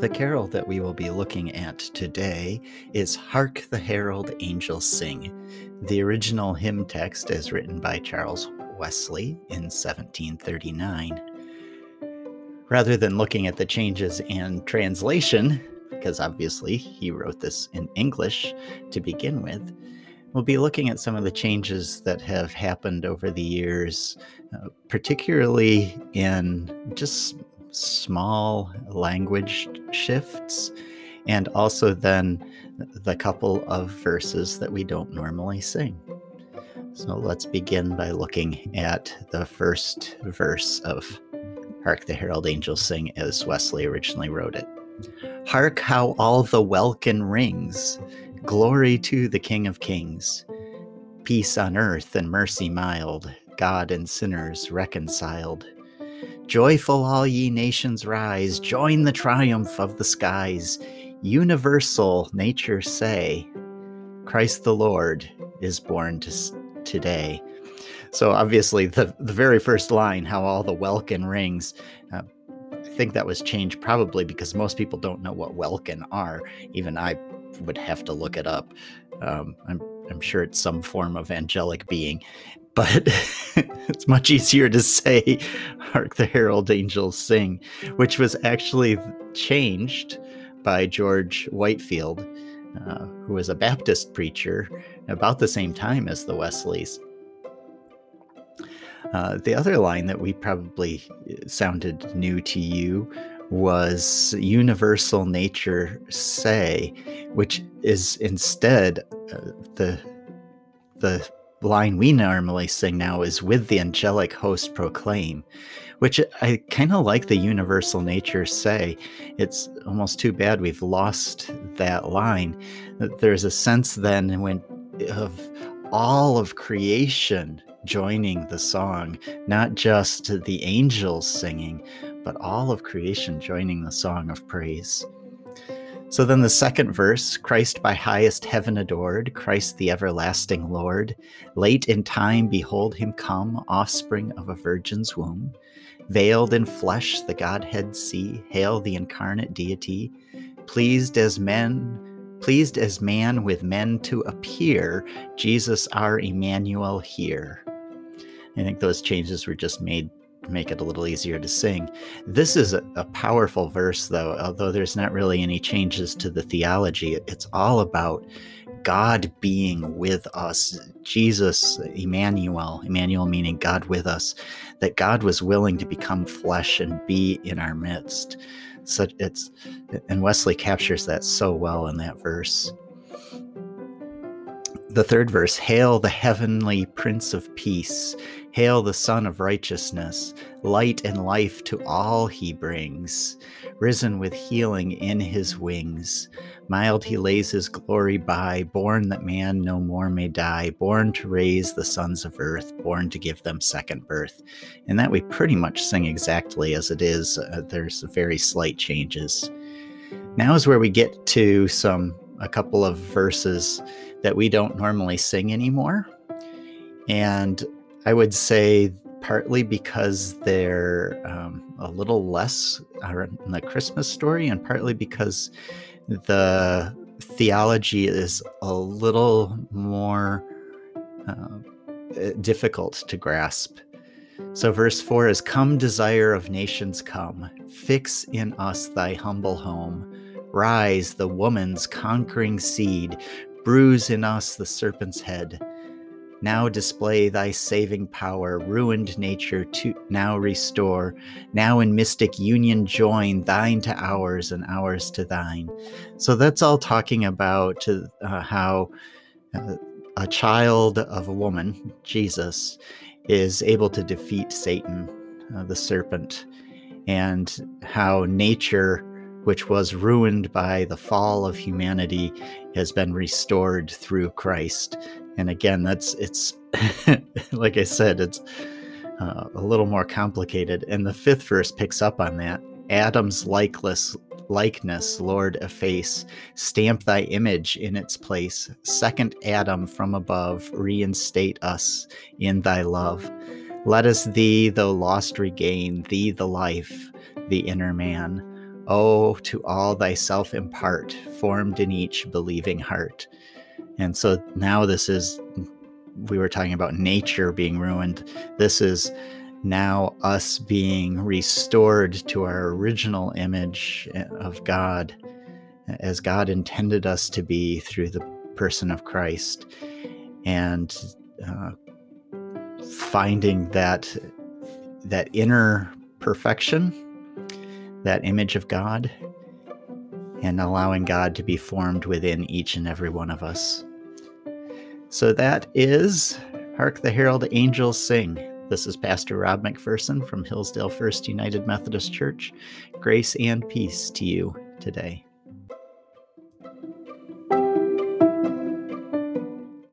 The carol that we will be looking at today is Hark the Herald Angels Sing. The original hymn text is written by Charles Wesley in 1739. Rather than looking at the changes in translation, because obviously he wrote this in English to begin with, we'll be looking at some of the changes that have happened over the years, uh, particularly in just small language shifts, and also then the couple of verses that we don't normally sing. So let's begin by looking at the first verse of Hark the Herald Angels Sing as Wesley originally wrote it. Hark how all the welkin rings, glory to the King of Kings. Peace on earth and mercy mild, God and sinners reconciled. Joyful all ye nations rise, join the triumph of the skies. Universal nature say, Christ the Lord is born to, today. So obviously, the the very first line, how all the welkin rings, uh, I think that was changed probably because most people don't know what welkin are. Even I would have to look it up. Um, I'm I'm sure it's some form of angelic being, but it's much easier to say hark the herald angels sing which was actually changed by george whitefield uh, who was a baptist preacher about the same time as the wesleys. Uh, the other line that we probably uh, sounded new to you was universal nature say which is instead uh, the the line we normally sing now is with the angelic host proclaim which i kind of like the universal nature say. It's almost too bad we've lost that line. There's a sense then when of all of creation joining the song not just the angels singing but all of creation joining the song of praise so then the second verse Christ by highest heaven adored, Christ the everlasting Lord. Late in time, behold him come, offspring of a virgin's womb. Veiled in flesh, the Godhead see, hail the incarnate deity. Pleased as men, pleased as man with men to appear, Jesus our Emmanuel here. I think those changes were just made make it a little easier to sing. This is a, a, powerful verse, though, although there's not really any changes to the theology. It's all about God being with us, Jesus, Emmanuel, Emmanuel meaning God with us, that God was willing to become flesh and be in our midst. So it's, and Wesley captures that so well in that verse. The third verse Hail the heavenly Prince of Peace, hail the Sun of Righteousness, light and life to all he brings, risen with healing in his wings. Mild he lays his glory by, born that man no more may die, born to raise the sons of earth, born to give them second birth. And that we pretty much sing exactly as it is. Uh, there's very slight changes. Now is where we get to some a couple of verses that we don't normally sing anymore. And I would say partly because they're um, a little less in the Christmas story, and partly because the theology is a little more uh, difficult to grasp. So, verse 4 is Come, desire of nations, come, fix in us thy humble home. Rise, the woman's conquering seed, bruise in us the serpent's head. Now display thy saving power, ruined nature to now restore. Now in mystic union join, thine to ours and ours to thine. So that's all talking about uh, how uh, a child of a woman, Jesus, is able to defeat Satan, uh, the serpent, and how nature which was ruined by the fall of humanity, has been restored through Christ. And again, that's it's like I said, it's uh, a little more complicated. And the fifth verse picks up on that. Adam's likeless likeness, Lord, efface. Stamp thy image in its place. Second Adam from above, reinstate us in thy love. Let us thee, though lost, regain, thee the life, the inner man Oh, to all thyself impart, formed in each believing heart. And so now this is, we were talking about nature being ruined. This is now us being restored to our original image of God as God intended us to be through the person of Christ. And uh, finding that that inner perfection, that image of God, and allowing God to be formed within each and every one of us. So that is Hark the Herald Angels Sing. This is Pastor Rob McPherson from Hillsdale First United Methodist Church. Grace and peace to you today.